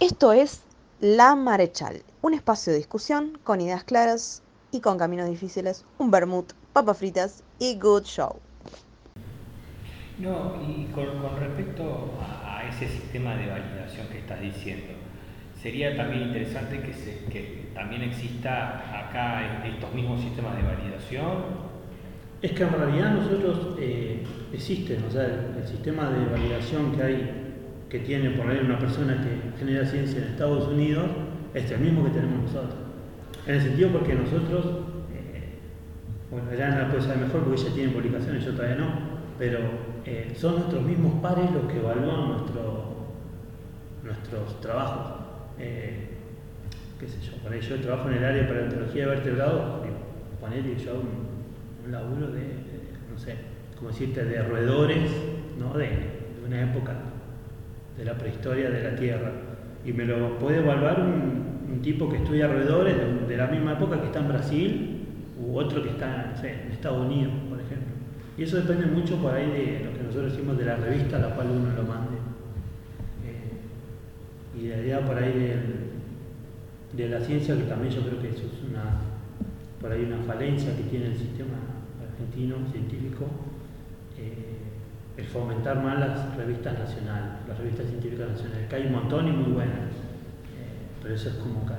Esto es La Marechal, un espacio de discusión con ideas claras y con caminos difíciles, un vermut, papas fritas y good show. No, y con, respecto a, ese sistema de validación que estás diciendo, sería también interesante que, se, que también exista acá estos mismos sistemas de validación. Es que en realidad nosotros eh, existen, o sea, el sistema de validación que hay que tiene por ahí una persona que genera ciencia en Estados Unidos es el mismo que tenemos nosotros. En el sentido porque nosotros, eh, bueno, Elena puede saber mejor porque ella tiene publicaciones, yo todavía no, pero eh, son nuestros mismos pares los que evalúan nuestro, nuestros trabajos. Eh, qué sé yo, por ahí yo trabajo en el área de paleontología de vertebrados, ponele que yo hago un, un laburo de, no sé, como decirte, de roedores, ¿no? de, de una época de la prehistoria de la Tierra. Y me lo puede evaluar un, tipo que estudia roedores de, la misma época que está en Brasil u otro que está en Estados Unidos, por ejemplo. Y eso depende mucho por ahí de lo que nosotros decimos de la revista a la cual uno lo mande. Eh, y de la idea por ahí de la ciencia, que también yo creo que eso es una, por ahí una falencia que tiene el sistema argentino científico. El fomentar más las revistas nacionales, las revistas científicas nacionales, que hay un montón y muy buenas, eh, pero eso es como que.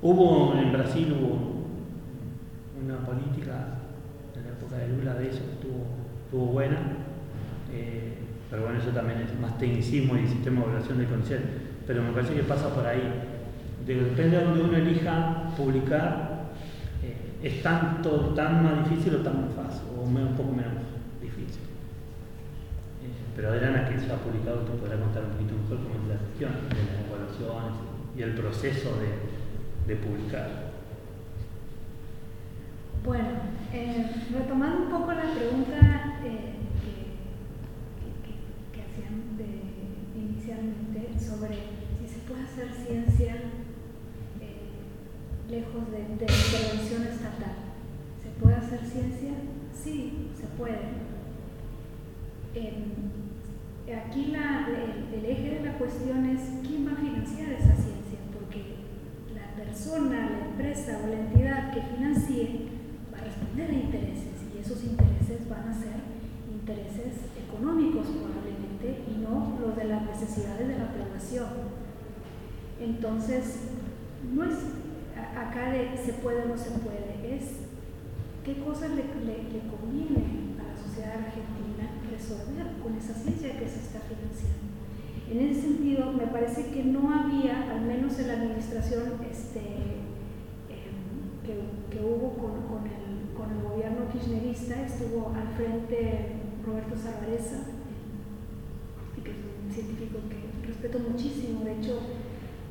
Hubo en Brasil hubo una política en la época de Lula de eso que estuvo, buena, eh, pero bueno, eso también es más tecnicismo y sistema de evaluación de conocimiento, pero me parece que pasa por ahí. depende de donde uno elija publicar, eh, es tanto, tan más difícil o tan más fácil, o un poco menos pero Adriana, que se ha publicado, te podrá contar un poquito mejor cómo es la gestión de las evaluaciones y el proceso de, publicar. Bueno, eh, retomando un poco la pregunta eh, que, hacían inicialmente sobre si se puede hacer ciencia eh, lejos de, de intervención estatal. ¿Se puede hacer ciencia? Sí, se puede aquí el, eje de la cuestión es quién va a financiar esa ciencia, porque la persona, la empresa o la entidad que financie va a responder a intereses y esos intereses van a ser intereses económicos probablemente y no los de las necesidades de la población. Entonces, no es acá de se puede o no se puede, es qué cosas le, le conviene a la sociedad argentina resolver con esa ciencia que se está financiando. En ese sentido, me parece que no había, al menos en la administración este, em, que, hubo con, con, el, con, el, gobierno kirchnerista, estuvo al frente Roberto Zavareza, que es un científico que respeto muchísimo. De hecho,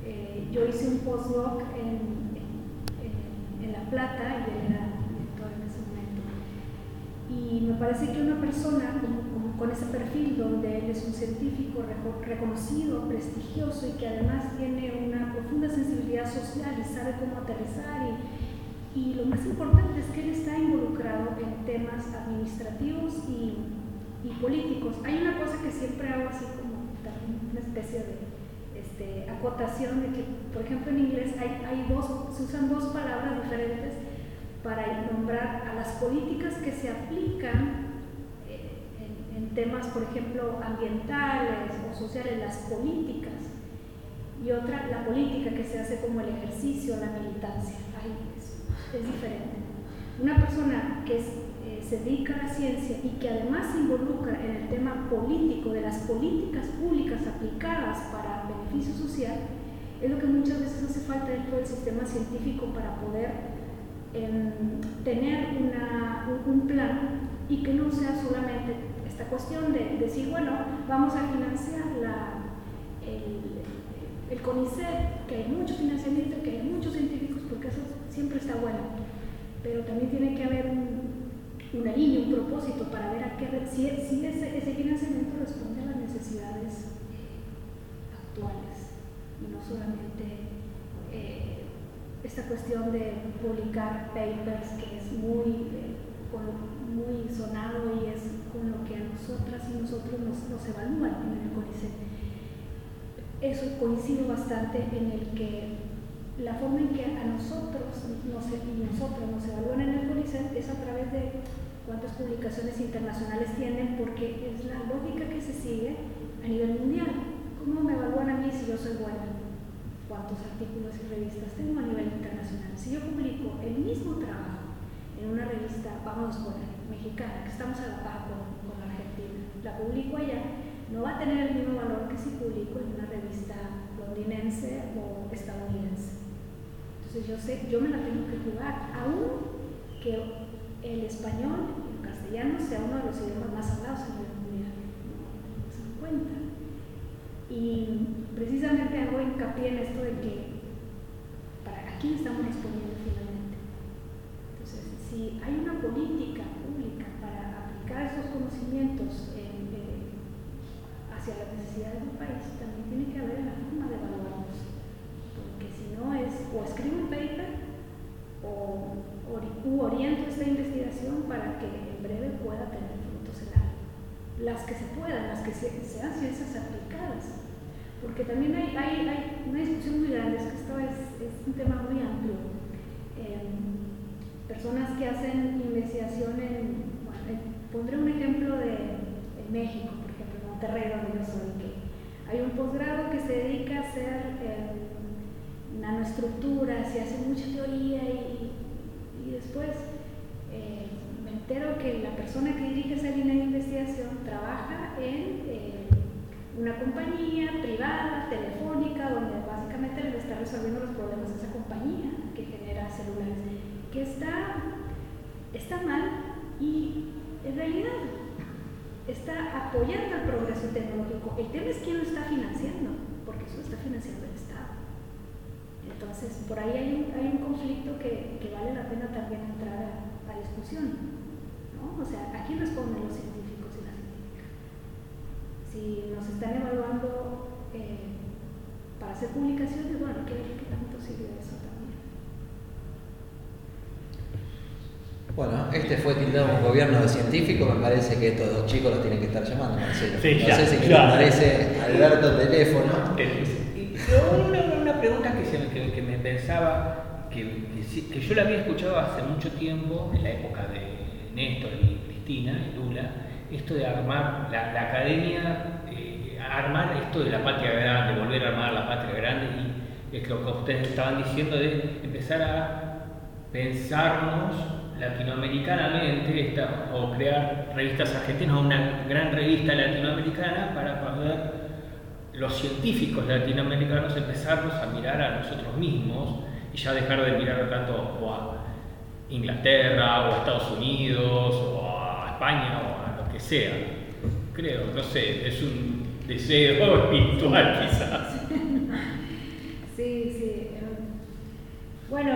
eh, yo hice un postdoc en, en, en, La Plata y él era director en ese momento. Y me parece que una persona como con ese perfil donde él es un científico reconocido, prestigioso y que además tiene una profunda sensibilidad social y sabe cómo aterrizar y, y lo más importante es que él está involucrado en temas administrativos y, y, políticos. Hay una cosa que siempre hago así como una especie de este, acotación de que, por ejemplo, en inglés hay, hay dos, se usan dos palabras diferentes para nombrar a las políticas que se aplican temas, por ejemplo, ambientales o sociales, las políticas, y otra, la política que se hace como el ejercicio, la militancia. Ahí es, es diferente. Una persona que eh, se dedica a la ciencia y que además se involucra en el tema político, de las políticas públicas aplicadas para beneficio social, es lo que muchas veces hace falta dentro del sistema científico para poder em, tener una, un plan y que no sea solamente esta cuestión de decir, bueno, vamos a financiar la, el, el CONICET, que hay mucho financiamiento, que hay muchos científicos, porque eso siempre está bueno, pero también tiene que haber un, una línea, un propósito para ver a qué, si, ese, financiamiento responde a las necesidades actuales y no solamente eh, esta cuestión de publicar papers que es muy, eh, muy sonado y es con lo que a nosotras y nosotros nos, evalúan en el CONICET. eso coincido bastante en el que la forma en que a nosotros nos, y nosotros nos evalúan en el CONICET es a través de cuántas publicaciones internacionales tienen, porque es la lógica que se sigue a nivel mundial. ¿Cómo me evalúan a mí si yo soy buena? ¿Cuántos artículos y revistas tengo a nivel internacional? Si yo publico el mismo trabajo en una revista, vamos a poner, mexicana, que estamos a la par con, no va a tener el mismo valor que si publico en una revista londinense o estadounidense. Entonces yo sé, yo me la tengo que jugar, aún que el español y el castellano sea uno de los idiomas más hablados en el mundial. No se dan cuenta. Y precisamente hago hincapié en esto de que para aquí estamos respondiendo finalmente. Entonces, si hay una política pública para aplicar esos conocimientos hacia las necesidades del país, también tiene que haber la forma de evaluarlos. Porque si no es, o escribo un paper, o, u oriento esta investigación para que en breve pueda tener frutos en algo. Las que se puedan, las que sean ciencias aplicadas. Porque también hay, hay, hay, una discusión muy grande, es que esto es, es un tema muy amplio. Em, personas que hacen investigación en, bueno, pondré un ejemplo de en México, Monterrey, donde yo soy, que hay un posgrado que se dedica a hacer nanoestructuras y hace mucha teoría y, y después eh, me entero que la persona que dirige esa línea de investigación trabaja en eh, una compañía privada, telefónica, donde básicamente le está resolviendo los problemas a esa compañía que genera celulares, que está, está mal y en realidad está apoyando el progreso tecnológico. El tema es quién lo está financiando, porque eso está financiando el Estado. Entonces, por ahí hay un, hay un conflicto que, que, vale la pena también entrar a, a discusión. ¿no? O sea, ¿a quién responden los científicos y las científicas? Si nos están evaluando eh, para hacer publicaciones, bueno, ¿qué, qué tanto sirve eso también? Bueno, este fue tildado un gobierno científico, me parece que estos dos chicos los tienen que estar llamando, Marcelo. Sí, no ya, sé si ya. les parece Alberto teléfono. Una, una pregunta que, se, que, que me pensaba, que, que, yo la había escuchado hace mucho tiempo, en la época de Néstor y Cristina y Lula, esto de armar la, la academia, eh, armar esto de la patria grande, volver a armar la patria grande, y es lo que ustedes estaban diciendo de empezar a pensarnos latinoamericanamente esta- o crear revistas argentinas o una gran revista latinoamericana para poder los científicos latinoamericanos empezarnos a mirar a nosotros mismos y ya dejar de mirar tanto o a Inglaterra o a Estados Unidos o a España o a lo que sea. Creo, no sé, es un deseo espiritual quizás. Sí, sí. eh, Bueno,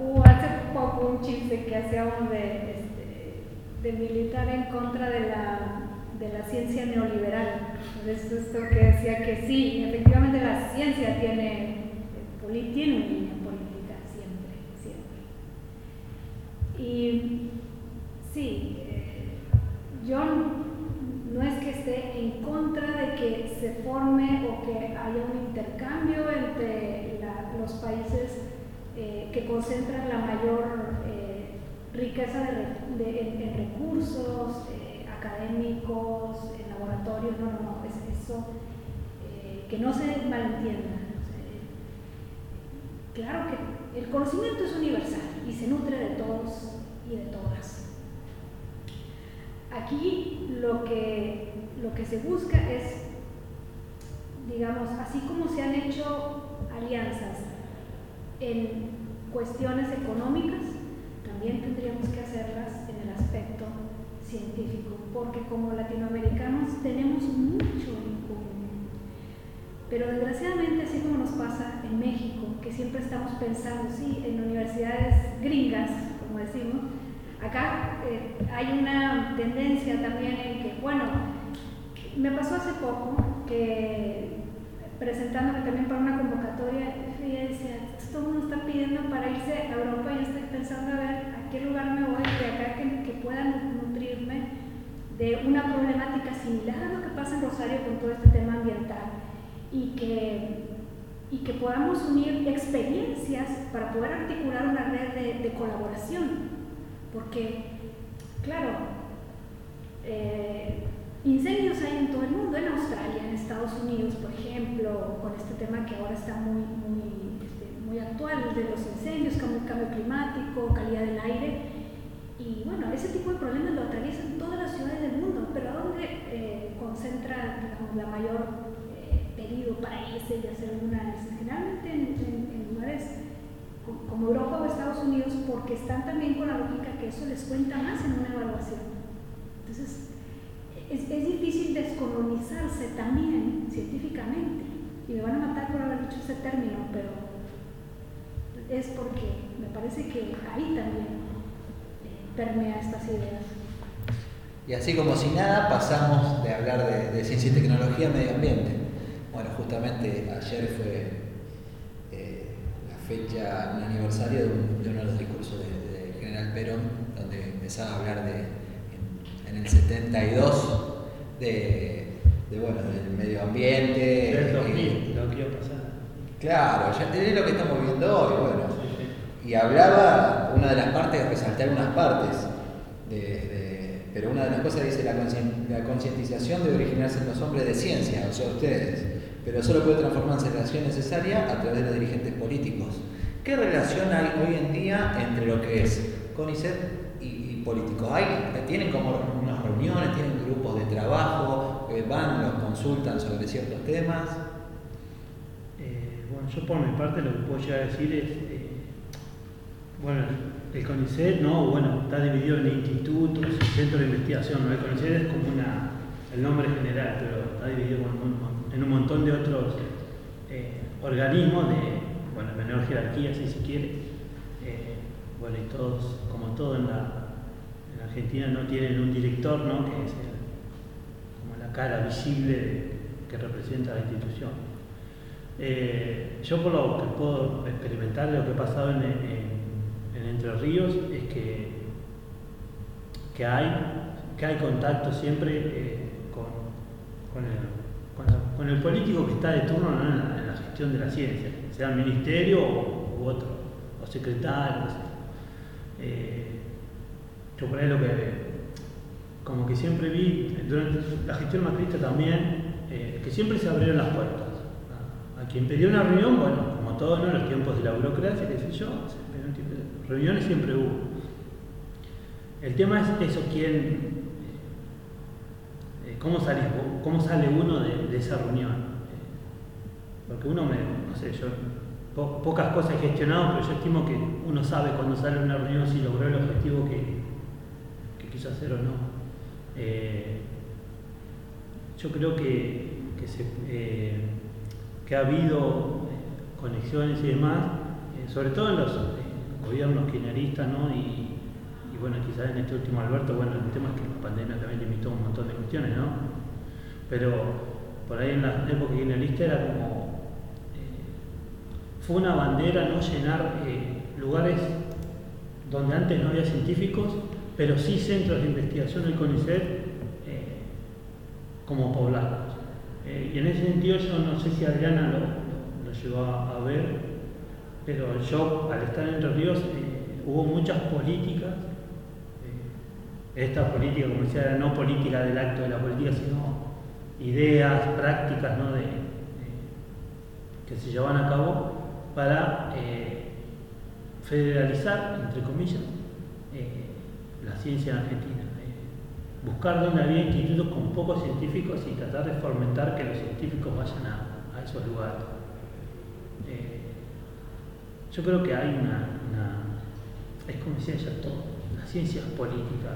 hubo hace poco un chiste que hacíamos de, este, de militar en contra de la, de la ciencia neoliberal. Es esto que decía que sí, efectivamente la ciencia tiene, tiene una línea política siempre, siempre. Y sí, eh, yo no es que esté en contra de que se forme o que haya un intercambio entre la- los países eh, que concentran la mayor eh, riqueza de en, recursos eh, académicos, en laboratorios, no, no, no, es eso, eh, que no se malentienda. eh, claro que el conocimiento es universal y se nutre de todos y de todas. Aquí lo que, lo que se busca es, digamos, así como se han hecho alianzas en cuestiones económicas, también tendríamos que hacerlas científico, porque como latinoamericanos tenemos mucho en común. Pero desgraciadamente, así como nos pasa en México, que siempre estamos pensando, sí, en universidades gringas, como decimos, acá eh, hay una tendencia también en que, bueno, me pasó hace poco que presentándome también para una convocatoria, y decía, todo el mundo está pidiendo para irse a Europa y yo estoy pensando a ver qué lugar me voy de acá que, que pueda nutrirme de una problemática similar a lo que pasa en Rosario con todo este tema ambiental. y que, y que podamos unir experiencias para poder articular una red de, colaboración. Porque, claro, eh, incendios hay en todo el mundo, en Australia, en Estados Unidos, por ejemplo, con este tema que ahora está muy, muy, muy actual de los incendios, cambio, cambio climático, calidad del aire. Y bueno, ese tipo de problemas lo atraviesan todas las ciudades del mundo, pero ¿a dónde eh, concentra digamos, la mayor eh, pedido para irse y hacer un análisis? Generalmente en, en lugares como Europa o Estados Unidos, porque están también con la lógica que eso les cuenta más en una evaluación. Entonces, es, es, difícil descolonizarse también científicamente. Y me van a matar por haber dicho ese término, pero es porque me parece que ahí también eh, permea estas ideas. Y así como si nada, pasamos de hablar de, de ciencia y tecnología a medio ambiente. Bueno, justamente ayer fue eh, la fecha, un aniversario de, un, de, uno de los discursos del de general Perón, donde empezaba a hablar de en el 72 de, de bueno, del medio ambiente. Que iba a pasar. Claro, ya es lo que estamos viendo hoy, bueno. Y hablaba, una de las partes, resaltar unas partes, de, pero una de las cosas dice la concientización debe originarse en los hombres de ciencia, o sea, ustedes, pero solo puede transformarse en la acción necesaria a través de los dirigentes políticos. ¿Qué relación hay hoy en día entre lo que es CONICET políticos. Hay, tienen como unas reuniones, tienen grupos de trabajo, eh, van, los consultan sobre ciertos temas. Eh, yo por mi parte lo que puedo llegar a decir es, eh, bueno, el CONICET, no, bueno, está dividido en institutos centros de investigación, el CONICET es como una, el nombre general, pero está dividido en un, montón de otros eh, organismos de, bueno, menor jerarquía si se quiere, bueno, y todos, como todo en la Argentina no tienen un director, ¿no? que es como la cara visible que representa la institución. Eh, yo por lo que puedo experimentar de lo que ha pasado en, en, en Entre Ríos es que, que, hay, que hay contacto siempre eh, con, con, el, político que está de turno ¿no? en, la, gestión de la ciencia, sea el ministerio u otro, o secretarios. Eh, yo por ahí lo que, como que siempre vi, durante la gestión macrista también, que siempre se abrieron las puertas. A, quien pedía una reunión, bueno, como todo, ¿no? Los tiempos de la burocracia, qué sé yo, reuniones siempre hubo. El tema es eso, quién, eh, cómo, sale, cómo sale uno de, esa reunión. Eh, porque uno me, no sé, yo po, pocas cosas he gestionado, pero yo estimo que uno sabe cuando sale una reunión si logró el objetivo que, quiso hacer o no. Eh, yo creo que, que, se, eh, que, ha habido conexiones y demás, eh, sobre todo en los gobiernos kirchneristas, ¿no? Y, bueno, quizás en este último Alberto, bueno, el tema es que la pandemia también limitó un montón de cuestiones, ¿no? Pero por ahí en la época kirchnerista era como. fue una bandera no llenar lugares donde antes no había científicos pero sí centros de investigación del CONICET eh, como poblados. Eh, y en ese sentido yo no sé si Adriana lo, lo, a, ver, pero yo al estar en Entre Ríos eh, hubo muchas políticas, eh, esta política, como decía, no política del acto de la política, sino ideas, prácticas ¿no? de, que se llevan a cabo para eh, federalizar, entre comillas, la ciencia en Argentina. Buscar donde había institutos con pocos científicos y tratar de fomentar que los científicos vayan a, esos lugares. Eh, yo creo que hay una, es como decía ella las ciencias políticas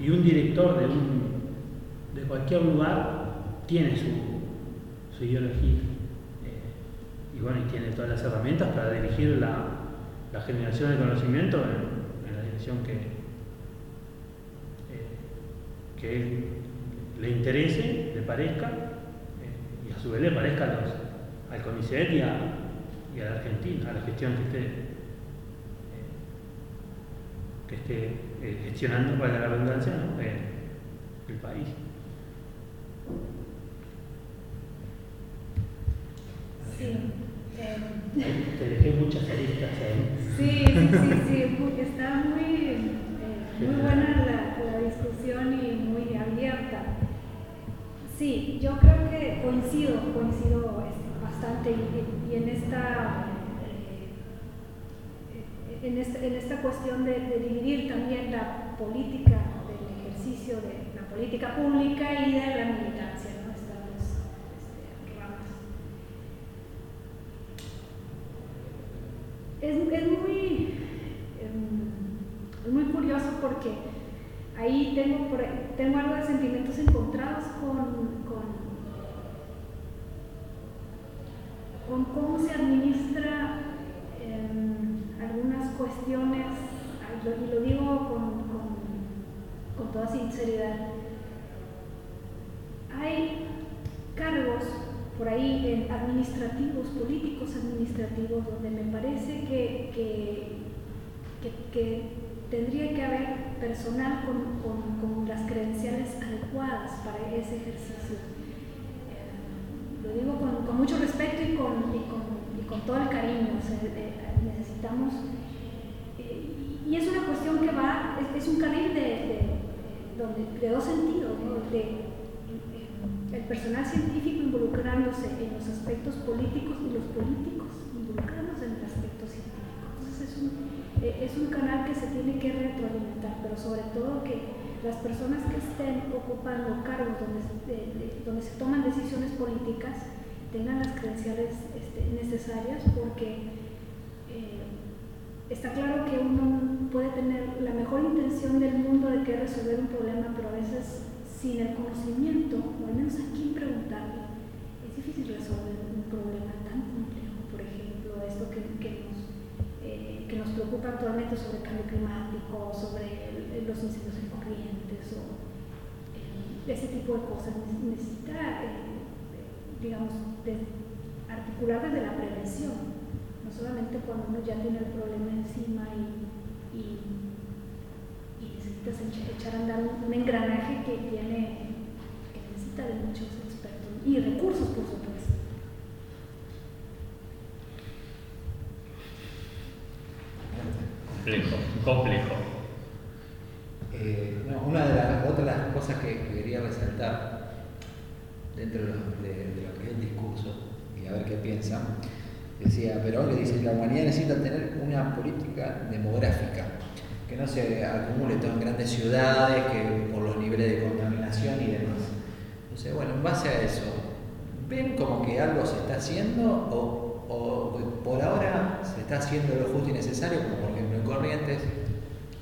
y un director de, un, de cualquier lugar tiene su, su ideología eh, y bueno, y tiene todas las herramientas para dirigir la, la generación de conocimiento en, en la dirección que, que le interese, le parezca, eh, y a su vez le parezca a los, al CONICET y a, y a la Argentina, a la gestión que esté, eh, que esté eh, gestionando, para la redundancia, ¿no? el país. Sí. Te dejé muchas aristas ahí. Sí, sí, sí, sí. Está muy, muy buena la, la, discusión y muy. Sí, yo creo que coincido, coincido este, bastante y, en esta en esta, en esta cuestión de, dividir también la política del ejercicio de la política pública y de la militancia. Estas dos este, ramas. Es, muy, eh, muy curioso porque ahí tengo, tengo algo de sentimientos encontrados con, con, con cómo se administra algunas cuestiones, y lo digo con, con, con toda sinceridad, hay cargos por ahí administrativos, políticos administrativos, donde me parece que, que, que, tendría que haber personal con, con, con, las credenciales adecuadas para ese ejercicio. Eh, lo digo con, mucho respeto con, y con, todo el cariño. Sea, eh, necesitamos, eh, y es una cuestión que va, es, un carril de, de, de, dos sentidos, de, el personal científico involucrándose en los aspectos políticos y los políticos involucrándose en el aspecto científico. Entonces es un, eh, es un canal que se tiene que retroalimentar, pero sobre todo que las personas que estén ocupando cargos donde, de, donde se toman decisiones políticas tengan las credenciales este, necesarias porque está claro que uno puede tener la mejor intención del mundo de que resolver un problema, pero a veces sin el conocimiento, o al menos a quién preguntarle, es difícil resolver un problema tan complejo. Por ejemplo, esto que, que, nos, eh, que nos, preocupa actualmente sobre el cambio climático, sobre los incendios en corrientes, o eh, ese tipo de cosas. Necesita, eh, digamos, de articular desde la prevención solamente cuando uno ya tiene el problema encima y, y, y necesitas echar a andar un, engranaje que tiene, que necesita de muchos expertos y recursos, por supuesto. Complejo, complejo. Eh, no, una de las otras cosas que, quería resaltar dentro de lo, que es el discurso y a ver qué piensan decía pero le dice, la humanidad necesita tener una política demográfica, que no se acumule todo en grandes ciudades, que por los niveles de contaminación y demás. Entonces, bueno, en base a eso, ¿ven como que algo se está haciendo o, o por ahora se está haciendo lo justo y necesario, como por ejemplo en Corrientes,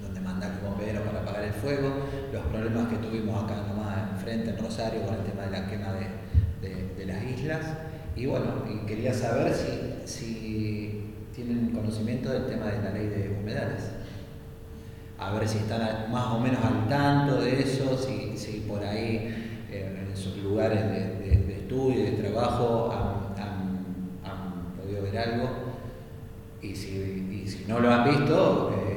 donde mandan bomberos para apagar el fuego, problemas que tuvimos acá nomás enfrente en Rosario con el tema de la quema de, de, las islas? Y bueno, y quería saber si, si tienen conocimiento del tema de la ley de humedales. A ver si están más o menos al tanto de eso, si, si por ahí eh, en sus lugares de, de, de, estudio, de trabajo, han, han, podido ver algo. Y si, si no lo han visto, eh,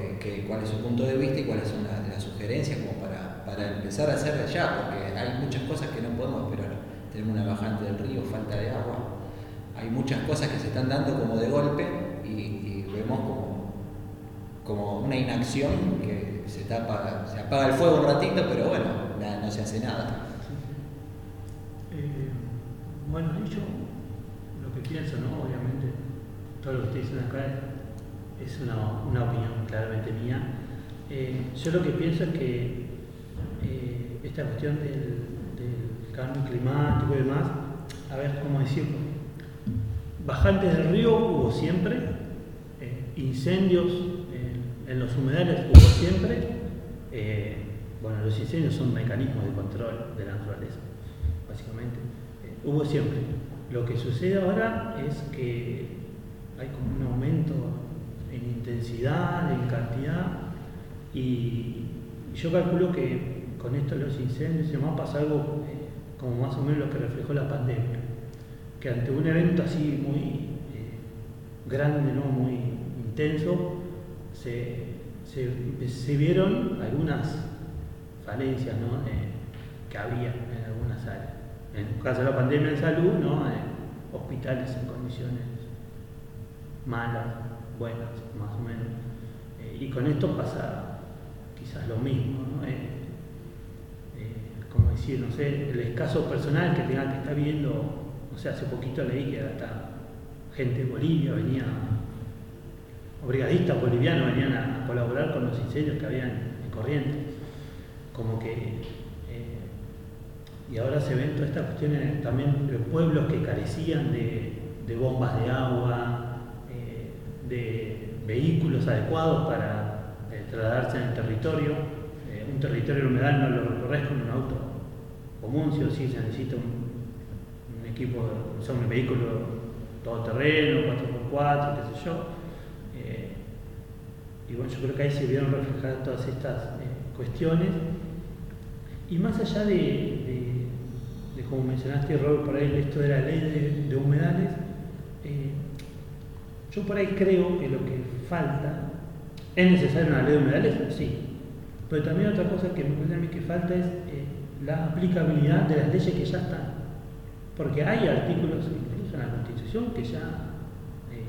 cuál es su punto de vista y cuáles son las, sugerencias para, empezar a hacer ya, porque hay muchas cosas que no podemos esperar tenemos una bajante del río, falta de agua. Hay muchas cosas que se están dando como de golpe y, vemos como, como, una inacción que se, tapa, se apaga el fuego un ratito, pero bueno, no se hace nada. Eh, bueno, yo lo que pienso, ¿no? Obviamente, todo lo que estoy diciendo acá es una, una opinión claramente mía. Eh, yo lo que pienso es que esta cuestión del cambio climático y demás, a ver cómo decirlo. Bajantes del río hubo siempre, eh, incendios en los humedales hubo siempre. Eh, bueno, los incendios son mecanismos de control de la naturaleza, básicamente. Eh, hubo siempre. Lo que sucede ahora es que hay como un aumento en intensidad, en cantidad, y yo calculo que con esto los incendios demás pasa algo como más o menos lo que reflejó la pandemia, que ante un evento así muy eh, grande, ¿no? muy intenso, se, vieron algunas falencias ¿no? eh, que había en algunas áreas. En caso de la pandemia en salud, ¿no? Eh, hospitales en condiciones malas, buenas, más o menos. Eh, y con esto pasa quizás lo mismo, ¿no? Eh, como decir, no sé, el escaso personal que tenga que estar viendo, no sé, hace poquito leí que hasta gente de Bolivia venía, brigadistas bolivianos venían a colaborar con los incendios que habían en Corrientes. Como que y ahora se ven todas estas cuestiones también de pueblos que carecían de, bombas de agua, eh, de vehículos adecuados para eh, trasladarse en el territorio. Eh, un territorio humedal no lo recorres con un auto común, si o sí se necesita un, equipo, o un vehículo todoterreno, 4x4, qué sé yo. y bueno, yo creo que ahí se vieron reflejadas todas estas cuestiones. Y más allá de como mencionaste, Robert, por ahí esto de la ley de, humedales, eh, yo por ahí creo que lo que falta, ¿es necesaria una ley de humedales? Sí, pero también otra cosa que me parece a mí que falta es eh, la aplicabilidad de las leyes que ya están. Porque hay artículos, incluso en la Constitución, que ya eh,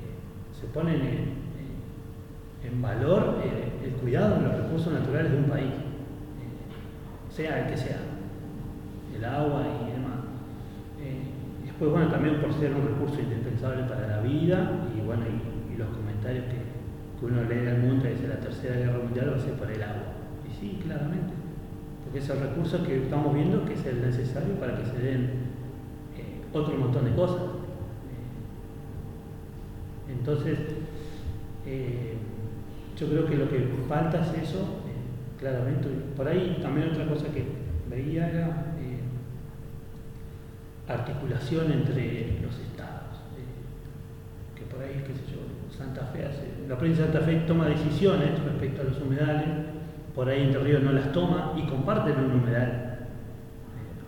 se ponen en, valor el cuidado de los recursos naturales de un país, sea el que sea, el agua y pues bueno, también por ser un recurso indispensable para la vida y bueno, y, los comentarios que, uno lee del mundo dice la tercera guerra mundial va a ser por el agua. Y sí, claramente, porque es el recurso que estamos viendo que es el necesario para que se den eh, otro montón de cosas. Eh, entonces, eh, yo creo que lo que falta es eso, claramente. Por ahí también otra cosa que veía era articulación entre los estados. Que por ahí, qué sé yo, Santa Fe hace, la provincia de Santa Fe toma decisiones respecto a los humedales, por ahí Entre Ríos no las toma y comparten un humedal.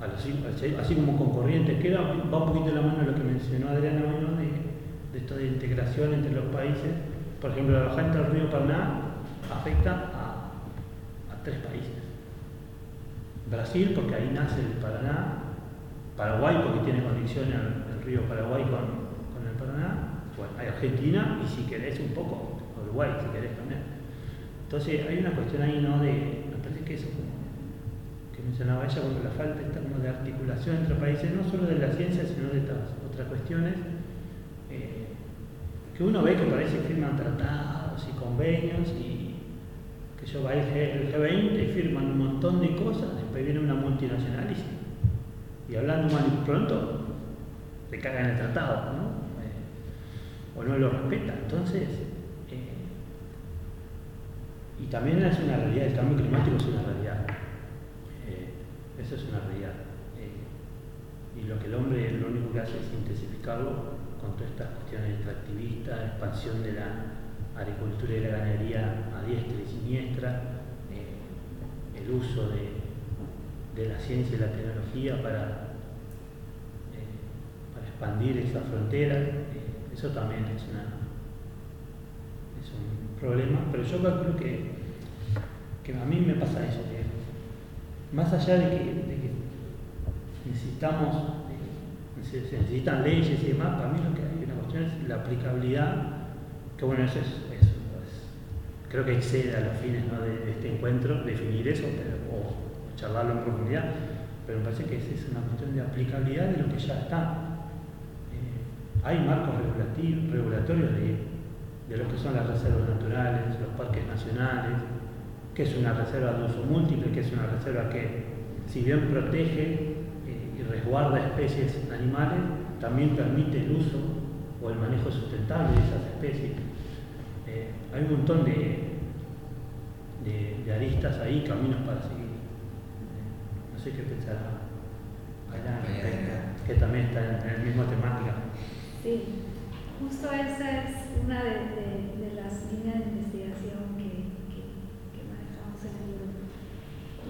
Eh, así, como con Corrientes, que va un poquito de la mano de lo que mencionó Adriana Muñoz de, esto de integración entre los países. Por ejemplo, la bajada del río Paraná afecta a, tres países. Brasil, porque ahí nace el Paraná, Paraguay porque tiene conexión el, río Paraguay con, el Paraná, bueno, hay Argentina y si querés un poco Uruguay, si querés también. Entonces hay una cuestión ahí, ¿no? De, me parece que eso que mencionaba ella, porque la falta está como de articulación entre países, no solo de la ciencia, sino de estas otras cuestiones, eh, que uno ve que parece que firman tratados y convenios y que yo va el, G, el G20 y firman un montón de cosas, después viene una multinacional y hablando mal y pronto, le cagan el tratado, ¿no? Eh, o no lo respeta. Entonces, y también es una realidad, el cambio climático es una realidad. Eh, eso es una realidad. y lo que el hombre lo único que hace es intensificarlo con todas estas cuestiones extractivistas, expansión de la agricultura y la ganadería a diestra y siniestra, el uso de de la ciencia y la tecnología para, eh, para expandir esa frontera. Eh, eso también es, una, es un problema, pero yo creo que, que a mí me pasa eso, que más allá de que, necesitamos, eh, se, necesitan leyes y demás, para mí lo que hay una cuestión es la aplicabilidad, que bueno, eso es, creo que excede a los fines de, este encuentro, definir eso, pero, charlarlo en profundidad, pero me parece que es una cuestión de aplicabilidad de lo que ya está. Eh, hay marcos regulatorios de, de, lo que son las reservas naturales, los parques nacionales, que es una reserva de uso múltiple, que es una reserva que, si bien protege eh, y resguarda especies animales, también permite el uso o el manejo sustentable de esas especies. Eh, hay un montón de, de aristas ahí, caminos para seguir que pensar que, también está en, la misma temática. Sí, justo esa es una de, las líneas de investigación que, manejamos en el grupo.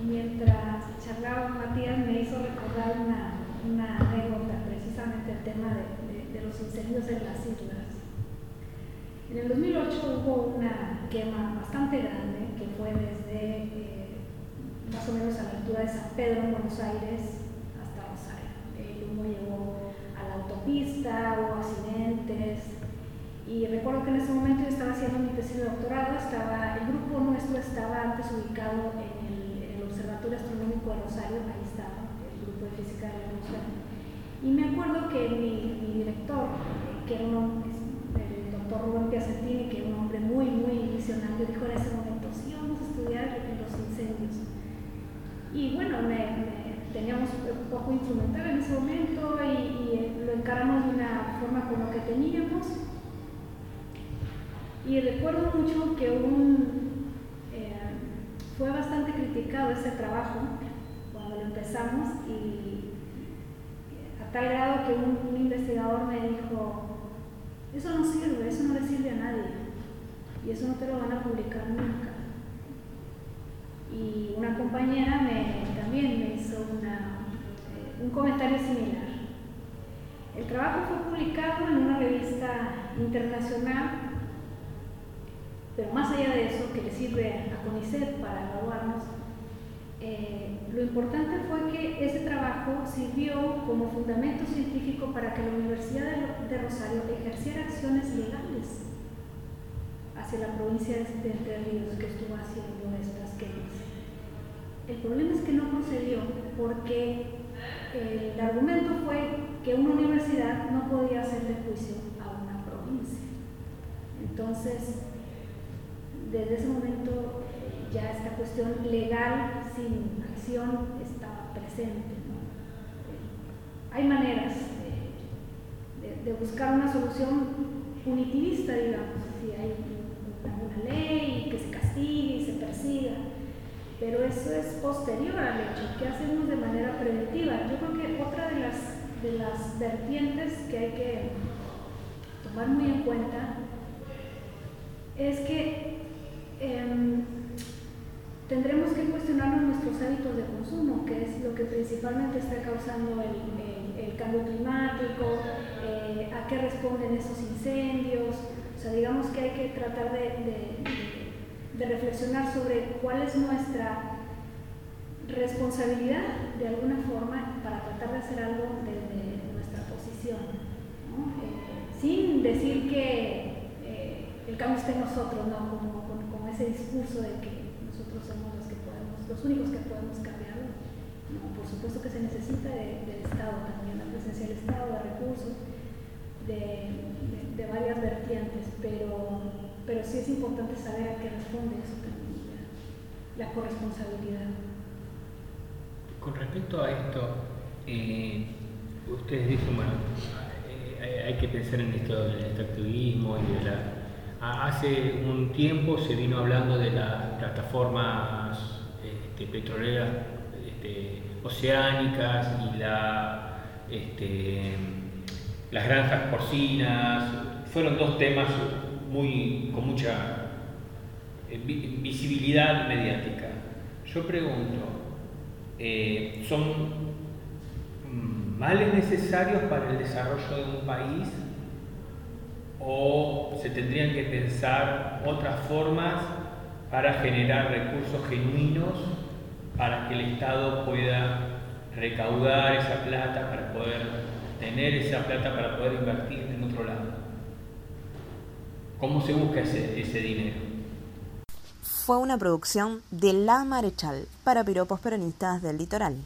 Mientras charlaba Matías me hizo recordar una, anécdota, precisamente el tema de, los incendios en las islas. En el 2008 hubo una quema bastante grande que fue desde eh, más o menos a la altura de San Pedro, en Buenos Aires, hasta Rosario. El humo llegó a la autopista, hubo accidentes. Y recuerdo que en ese momento yo estaba haciendo mi tesis de doctorado, estaba, el grupo nuestro estaba antes ubicado en el, Observatorio Astronómico de Rosario, ahí estaba, el grupo de física de la atmósfera. Y me acuerdo que mi, mi director, que era un, el doctor Rubén Piacentini, que era un hombre muy, muy visionario, dijo en ese momento, sí, vamos a estudiar los incendios. Y bueno, teníamos un poco instrumental en ese momento y, de una forma con lo que teníamos. Y recuerdo mucho que un, eh, fue bastante criticado ese trabajo cuando lo empezamos y a tal grado que un, un investigador me dijo, eso no sirve, eso no le sirve a nadie y eso no te lo van a publicar nunca. Y una compañera me, también me hizo eh, un comentario similar. El trabajo fue publicado en una revista internacional, pero más allá de eso, que le sirve a CONICET para evaluarnos, eh, lo importante fue que ese trabajo sirvió como fundamento científico para que la Universidad de Rosario ejerciera acciones legales hacia la provincia de Entre Ríos que estuvo haciendo estas quemas. El problema es que no procedió porque el argumento fue que una universidad no podía hacerle juicio a una provincia. Entonces, desde ese momento ya esta cuestión legal sin acción estaba presente. Hay maneras de, buscar una solución punitivista, digamos, si hay una ley que se castigue y se persiga pero eso es posterior al hecho. ¿Qué hacemos de manera preventiva? Yo creo que otra de las, de las vertientes que hay que tomar muy en cuenta es que em, tendremos que cuestionarnos nuestros hábitos de consumo, que es lo que principalmente está causando el, cambio climático, eh, a qué responden esos incendios. O sea, digamos que hay que tratar de de reflexionar sobre cuál es nuestra responsabilidad de alguna forma tratar de hacer algo desde nuestra posición, eh, sin decir que eh, el cambio está en nosotros, ¿no? como, ese discurso de que nosotros somos los que podemos, los únicos que podemos cambiarlo. Por supuesto que se necesita del Estado también, la presencia del Estado, de recursos, de varias vertientes, pero pero sí es importante saber a qué responde eso también, la corresponsabilidad. Con respecto a esto, eh, ustedes dicen, bueno, eh, hay que pensar en esto del extractivismo y de la... Hace un tiempo se vino hablando de las plataformas este, petroleras este, oceánicas y la, este, las granjas porcinas. Fueron dos temas muy, con mucha eh, visibilidad mediática. Yo pregunto, ¿son males necesarios para el desarrollo de un país o se tendrían que pensar otras formas para generar recursos genuinos para que el Estado pueda recaudar esa plata, para poder tener esa plata, para poder invertir en otro lado? ¿Cómo se busca ese, dinero? Fue una producción de La Marechal para piropos peronistas del litoral.